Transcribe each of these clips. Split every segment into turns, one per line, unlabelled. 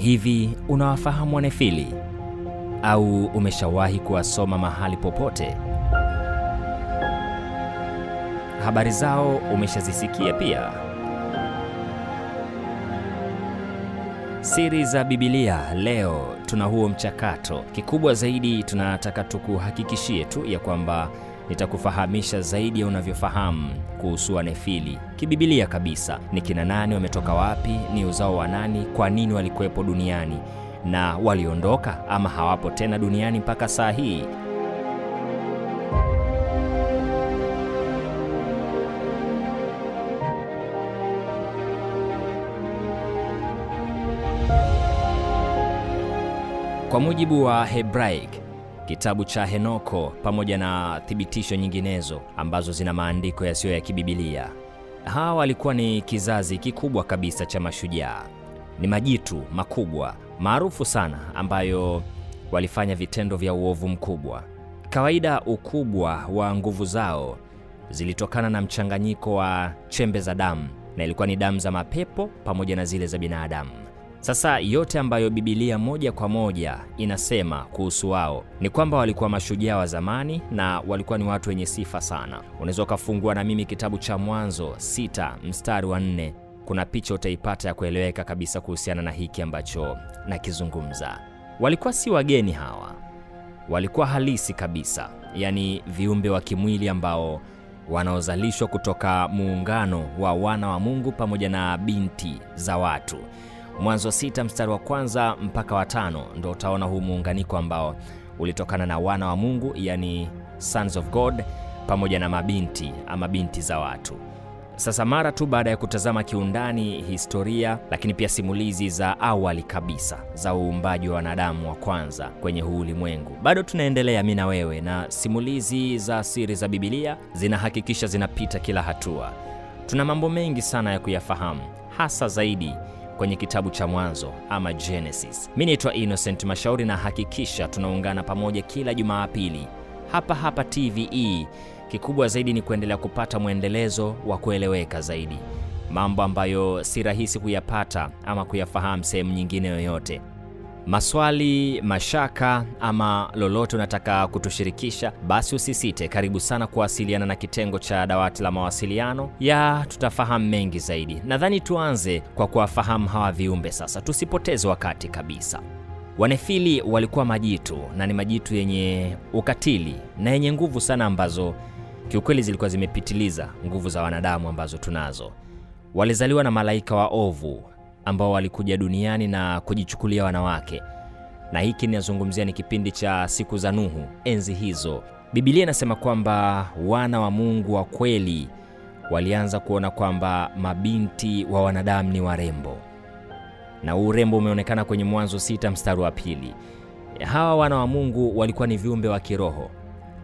Hivi unawafahamu Wanefili au umeshawahi kuwasoma mahali popote? Habari zao umeshazisikia pia? Siri za Biblia leo tuna huo mchakato. Kikubwa zaidi tunataka tukuhakikishie tu ya kwamba nitakufahamisha zaidi ya unavyofahamu kuhusu Wanefili kibibilia kabisa. Ni kina nani, wametoka wapi, ni uzao wa nani, kwa nini walikuwepo duniani na waliondoka ama hawapo tena duniani mpaka saa hii. Kwa mujibu wa Hebraic, kitabu cha Henoko pamoja na thibitisho nyinginezo ambazo zina maandiko yasiyo ya kibibilia, hawa walikuwa ni kizazi kikubwa kabisa cha mashujaa. Ni majitu makubwa maarufu sana ambayo walifanya vitendo vya uovu mkubwa. Kawaida ukubwa wa nguvu zao zilitokana na mchanganyiko wa chembe za damu, na ilikuwa ni damu za mapepo pamoja na zile za binadamu. Sasa yote ambayo Bibilia moja kwa moja inasema kuhusu wao ni kwamba walikuwa mashujaa wa zamani na walikuwa ni watu wenye sifa sana. Unaweza ukafungua na mimi kitabu cha Mwanzo sita mstari wa nne. Kuna picha utaipata ya kueleweka kabisa kuhusiana na hiki ambacho nakizungumza. Walikuwa si wageni hawa, walikuwa halisi kabisa, yaani viumbe wa kimwili ambao wanaozalishwa kutoka muungano wa wana wa Mungu pamoja na binti za watu. Mwanzo sita mstari wa kwanza mpaka wa tano ndo utaona huu muunganiko ambao ulitokana na wana wa Mungu, yani sons of God, pamoja na mabinti ama binti za watu. Sasa mara tu baada ya kutazama kiundani historia, lakini pia simulizi za awali kabisa za uumbaji wa wanadamu wa kwanza kwenye huu ulimwengu, bado tunaendelea mimi na wewe, na simulizi za siri za Biblia zinahakikisha zinapita kila hatua. Tuna mambo mengi sana ya kuyafahamu, hasa zaidi kwenye kitabu cha Mwanzo ama Genesis. Mi naitwa Innocent Mashauri na hakikisha tunaungana pamoja kila Jumapili hapa hapa TVE. Kikubwa zaidi ni kuendelea kupata mwendelezo wa kueleweka zaidi, mambo ambayo si rahisi kuyapata ama kuyafahamu sehemu nyingine yoyote. Maswali, mashaka ama lolote unataka kutushirikisha, basi usisite, karibu sana kuwasiliana na kitengo cha dawati la mawasiliano ya tutafahamu mengi zaidi. Nadhani tuanze kwa kuwafahamu hawa viumbe sasa, tusipoteze wakati kabisa. Wanefili walikuwa majitu na ni majitu yenye ukatili na yenye nguvu sana, ambazo kiukweli zilikuwa zimepitiliza nguvu za wanadamu ambazo tunazo. Walizaliwa na malaika wa ovu ambao walikuja duniani na kujichukulia wanawake, na hiki ninazungumzia ni kipindi cha siku za Nuhu, enzi hizo. Biblia inasema kwamba wana wa Mungu wa kweli walianza kuona kwamba mabinti wa wanadamu ni warembo, na huu urembo umeonekana kwenye Mwanzo sita mstari wa pili. Hawa wana wa Mungu walikuwa ni viumbe wa kiroho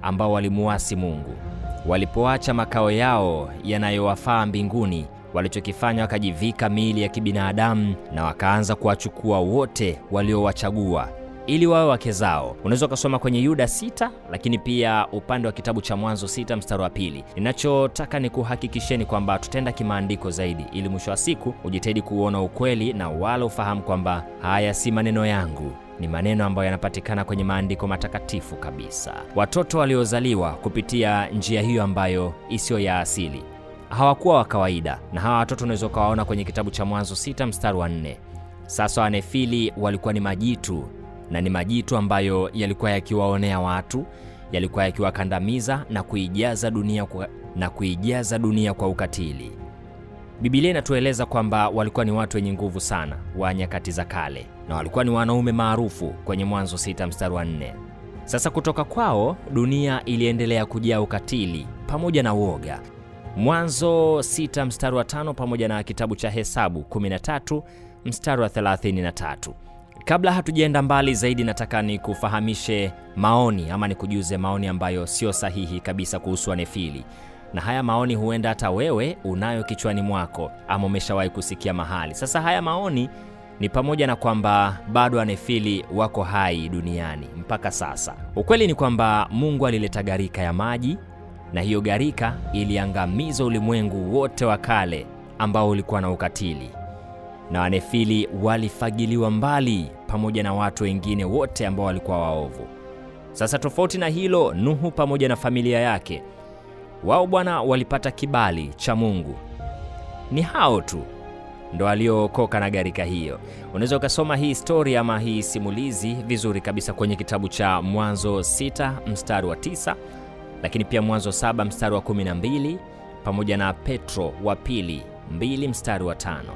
ambao walimuasi Mungu. Walipoacha makao yao yanayowafaa mbinguni walichokifanya wakajivika miili ya kibinadamu na wakaanza kuwachukua wote waliowachagua ili wawe wake zao. Unaweza ukasoma kwenye Yuda sita, lakini pia upande wa kitabu cha Mwanzo sita mstari wa pili. Ninachotaka ni kuhakikisheni kwamba tutaenda kimaandiko zaidi, ili mwisho wa siku ujitahidi kuona ukweli na wala ufahamu kwamba haya si maneno yangu ni maneno ambayo yanapatikana kwenye maandiko matakatifu kabisa. Watoto waliozaliwa kupitia njia hiyo ambayo isiyo ya asili hawakuwa wa kawaida, na hawa watoto unaweza ukawaona kwenye kitabu cha Mwanzo sita mstari wa nne. Sasa Wanefili walikuwa ni majitu na ni majitu ambayo yalikuwa yakiwaonea watu, yalikuwa yakiwakandamiza na kuijaza dunia kwa, na kuijaza dunia kwa ukatili. Biblia inatueleza kwamba walikuwa ni watu wenye nguvu sana wa nyakati za kale na walikuwa ni wanaume maarufu kwenye Mwanzo sita mstari wa nne. Sasa kutoka kwao dunia iliendelea kujaa ukatili pamoja na uoga. Mwanzo 6 mstari wa tano pamoja na kitabu cha Hesabu 13 mstari wa 33. Kabla hatujaenda mbali zaidi, nataka nikufahamishe maoni ama nikujuze maoni ambayo sio sahihi kabisa kuhusu Wanefili, na haya maoni huenda hata wewe unayo kichwani mwako ama umeshawahi kusikia mahali. Sasa haya maoni ni pamoja na kwamba bado Wanefili wako hai duniani mpaka sasa. Ukweli ni kwamba Mungu alileta gharika ya maji na hiyo gharika iliangamiza ulimwengu wote wa kale ambao ulikuwa na ukatili. na Wanefili walifagiliwa mbali pamoja na watu wengine wote ambao walikuwa waovu. Sasa tofauti na hilo, Nuhu pamoja na familia yake wao bwana walipata kibali cha Mungu. Ni hao tu ndo waliookoka na gharika hiyo. Unaweza ukasoma hii stori ama hii simulizi vizuri kabisa kwenye kitabu cha Mwanzo 6 mstari wa 9, lakini pia Mwanzo 7 mstari wa 12 pamoja na Petro wa pili 2 mstari wa tano.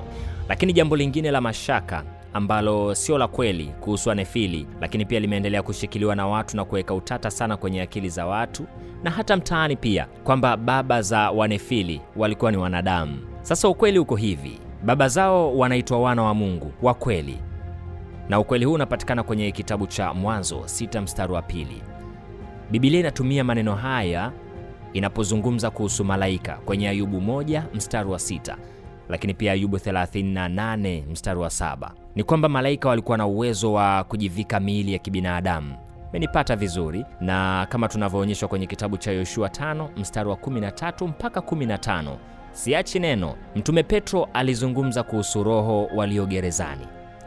Lakini jambo lingine la mashaka ambalo sio la kweli kuhusu Wanefili, lakini pia limeendelea kushikiliwa na watu na kuweka utata sana kwenye akili za watu na hata mtaani pia, kwamba baba za Wanefili walikuwa ni wanadamu. Sasa ukweli uko hivi, baba zao wanaitwa wana wa Mungu wa kweli, na ukweli huu unapatikana kwenye kitabu cha Mwanzo sita mstari wa pili. Biblia inatumia maneno haya inapozungumza kuhusu malaika kwenye Ayubu moja mstari wa sita lakini pia Ayubu 38 mstari wa saba. Ni kwamba malaika walikuwa na uwezo wa kujivika miili ya kibinadamu. Menipata vizuri, na kama tunavyoonyeshwa kwenye kitabu cha Yoshua 5 mstari wa 13 mpaka 15. Siachi neno, Mtume Petro alizungumza kuhusu roho walio gerezani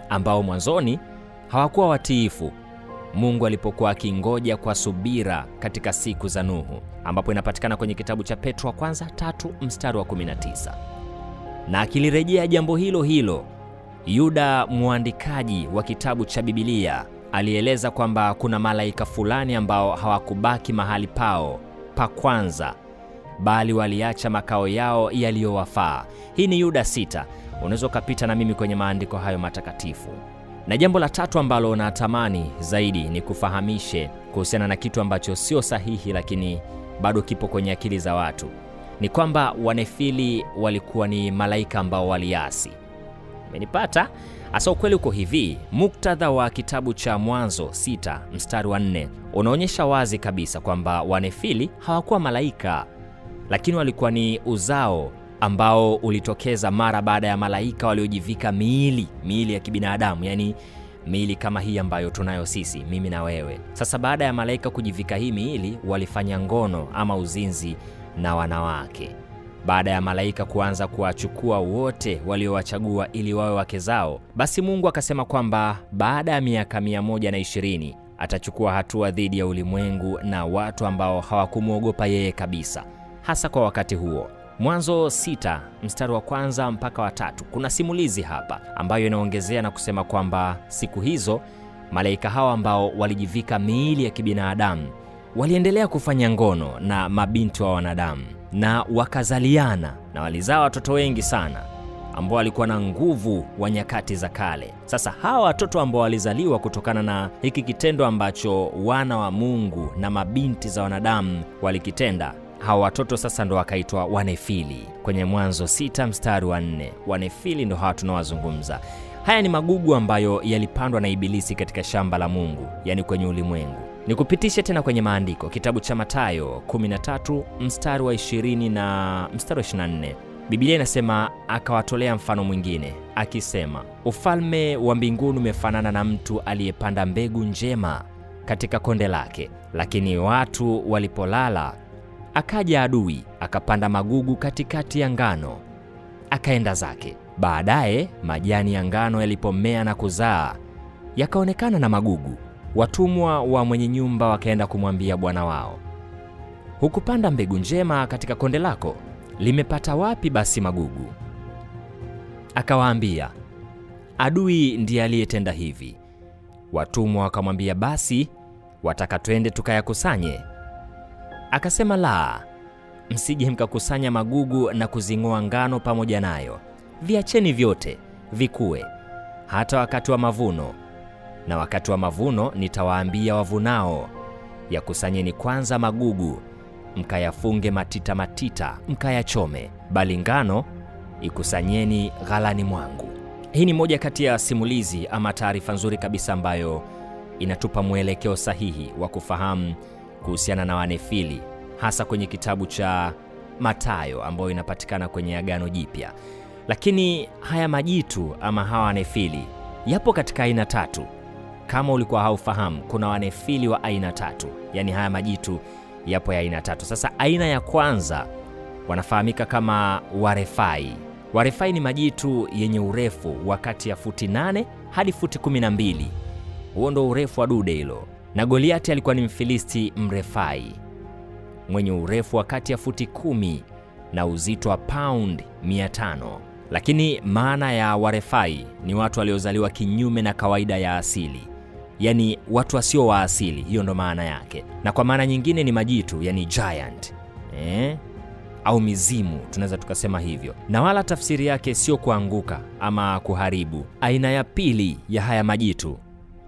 ambao mwanzoni hawakuwa watiifu Mungu alipokuwa akingoja kwa subira katika siku za Nuhu, ambapo inapatikana kwenye kitabu cha Petro wa kwanza tatu mstari wa 19 na akilirejea jambo hilo hilo, Yuda mwandikaji wa kitabu cha Biblia alieleza kwamba kuna malaika fulani ambao hawakubaki mahali pao pa kwanza, bali waliacha makao yao yaliyowafaa. Hii ni Yuda sita. Unaweza ukapita na mimi kwenye maandiko hayo matakatifu. Na jambo la tatu ambalo natamani zaidi ni kufahamishe kuhusiana na kitu ambacho sio sahihi, lakini bado kipo kwenye akili za watu ni kwamba Wanefili walikuwa ni malaika ambao waliasi. Umenipata? Hasa ukweli uko hivi, muktadha wa kitabu cha Mwanzo sita mstari wa nne unaonyesha wazi kabisa kwamba Wanefili hawakuwa malaika, lakini walikuwa ni uzao ambao ulitokeza mara baada ya malaika waliojivika miili miili ya kibinadamu, yani miili kama hii ambayo tunayo sisi, mimi na wewe. Sasa baada ya malaika kujivika hii miili, walifanya ngono ama uzinzi na wanawake. Baada ya malaika kuanza kuwachukua wote waliowachagua ili wawe wake zao, basi Mungu akasema kwamba baada ya miaka mia moja na ishirini atachukua hatua dhidi ya ulimwengu na watu ambao hawakumwogopa yeye kabisa, hasa kwa wakati huo. Mwanzo sita mstari wa kwanza mpaka wa tatu kuna simulizi hapa ambayo inaongezea na kusema kwamba siku hizo malaika hawa ambao walijivika miili ya kibinadamu waliendelea kufanya ngono na mabinti wa wanadamu na wakazaliana na walizaa watoto wengi sana ambao walikuwa na nguvu wa nyakati za kale. Sasa hawa watoto ambao walizaliwa kutokana na hiki kitendo ambacho wana wa Mungu na mabinti za wanadamu walikitenda, hawa watoto sasa ndo wakaitwa Wanefili kwenye Mwanzo sita mstari wa nne. Wanefili ndo hawa tunawazungumza. Haya ni magugu ambayo yalipandwa na Ibilisi katika shamba la Mungu, yaani kwenye ulimwengu. Nikupitishe tena kwenye maandiko, kitabu cha Mathayo 13 mstari wa 20 na mstari wa 24. Biblia inasema, akawatolea mfano mwingine akisema, ufalme wa mbinguni umefanana na mtu aliyepanda mbegu njema katika konde lake, lakini watu walipolala, akaja adui akapanda magugu katikati ya ngano, akaenda zake. Baadaye majani ya ngano yalipomea na kuzaa, yakaonekana na magugu. Watumwa wa mwenye nyumba wakaenda kumwambia bwana wao, hukupanda mbegu njema katika konde lako? Limepata wapi basi magugu? Akawaambia, adui ndiye aliyetenda hivi. Watumwa wakamwambia, basi wataka twende tukayakusanye? Akasema, la, msije mkakusanya magugu na kuzing'oa ngano pamoja nayo. Viacheni vyote vikue hata wakati wa mavuno na wakati wa mavuno nitawaambia wavunao, yakusanyeni kwanza magugu, mkayafunge matita matita, mkayachome, bali ngano ikusanyeni ghalani mwangu. Hii ni moja kati ya simulizi ama taarifa nzuri kabisa ambayo inatupa mwelekeo sahihi wa kufahamu kuhusiana na Wanefili, hasa kwenye kitabu cha Mathayo ambayo inapatikana kwenye Agano Jipya. Lakini haya majitu ama hawa Wanefili yapo katika aina tatu. Kama ulikuwa haufahamu, kuna Wanefili wa aina tatu, yaani haya majitu yapo ya aina tatu. Sasa aina ya kwanza wanafahamika kama Warefai, Warefai ni majitu yenye urefu wa kati ya futi 8 hadi futi 12. Huo ndo urefu wa dude hilo. Na Goliati alikuwa ni Mfilisti Mrefai mwenye urefu wa kati ya futi kumi na uzito wa pound 500. Lakini maana ya Warefai ni watu waliozaliwa kinyume na kawaida ya asili, yaani watu wasio wa asili. Hiyo ndo maana yake, na kwa maana nyingine ni majitu, yani giant eh? au mizimu, tunaweza tukasema hivyo, na wala tafsiri yake sio kuanguka ama kuharibu. Aina ya pili ya haya majitu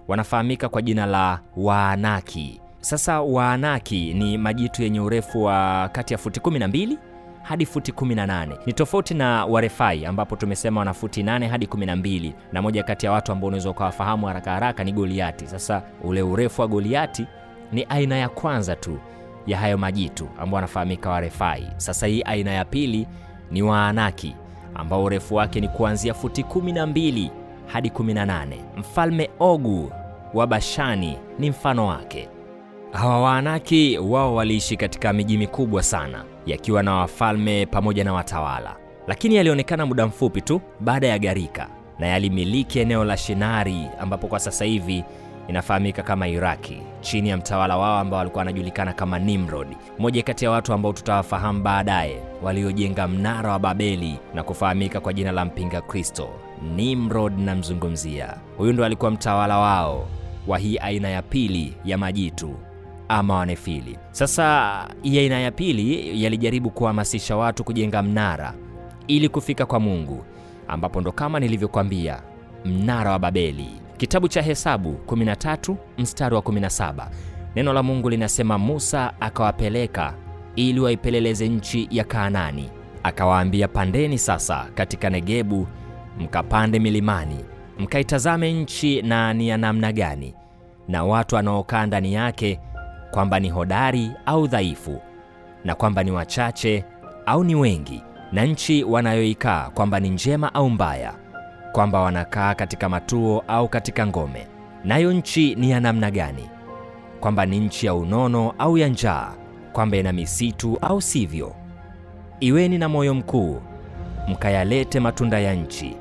wanafahamika kwa jina la Waanaki. Sasa Waanaki ni majitu yenye urefu wa kati ya futi 12 hadi futi 18. Ni tofauti na Warefai ambapo tumesema wana futi 8 hadi 12, na moja kati ya watu ambao unaweza ukawafahamu haraka haraka ni Goliati. Sasa ule urefu wa Goliati ni aina ya kwanza tu ya hayo majitu ambao wanafahamika Warefai. Sasa hii aina ya pili ni Waanaki ambao urefu wake ni kuanzia futi 12 hadi 18. Mfalme Ogu wa Bashani ni mfano wake. Hawa Waanaki wao waliishi katika miji mikubwa sana yakiwa na wafalme pamoja na watawala, lakini yalionekana muda mfupi tu baada ya gharika, na yalimiliki eneo la Shinari ambapo kwa sasa hivi inafahamika kama Iraki, chini ya mtawala wao ambao walikuwa wanajulikana kama Nimrod, mmoja kati ya watu ambao tutawafahamu baadaye, waliojenga mnara wa Babeli na kufahamika kwa jina la mpinga Kristo. Nimrod namzungumzia, huyu ndo alikuwa mtawala wao wa hii aina ya pili ya majitu ama wanefili. Sasa hii aina ya pili yalijaribu kuhamasisha watu kujenga mnara ili kufika kwa Mungu, ambapo ndo kama nilivyokwambia, mnara wa Babeli. Kitabu cha Hesabu 13 mstari wa 17, neno la Mungu linasema, Musa akawapeleka ili waipeleleze nchi ya Kaanani, akawaambia, pandeni sasa katika Negebu, mkapande milimani, mkaitazame nchi na ni ya namna gani, na watu wanaokaa ndani yake kwamba ni hodari au dhaifu, na kwamba ni wachache au ni wengi, na nchi wanayoikaa kwamba ni njema au mbaya, kwamba wanakaa katika matuo au katika ngome, nayo nchi ni ya namna gani, kwamba ni nchi ya unono au ya njaa, kwamba ina misitu au sivyo. Iweni na moyo mkuu, mkayalete matunda ya nchi,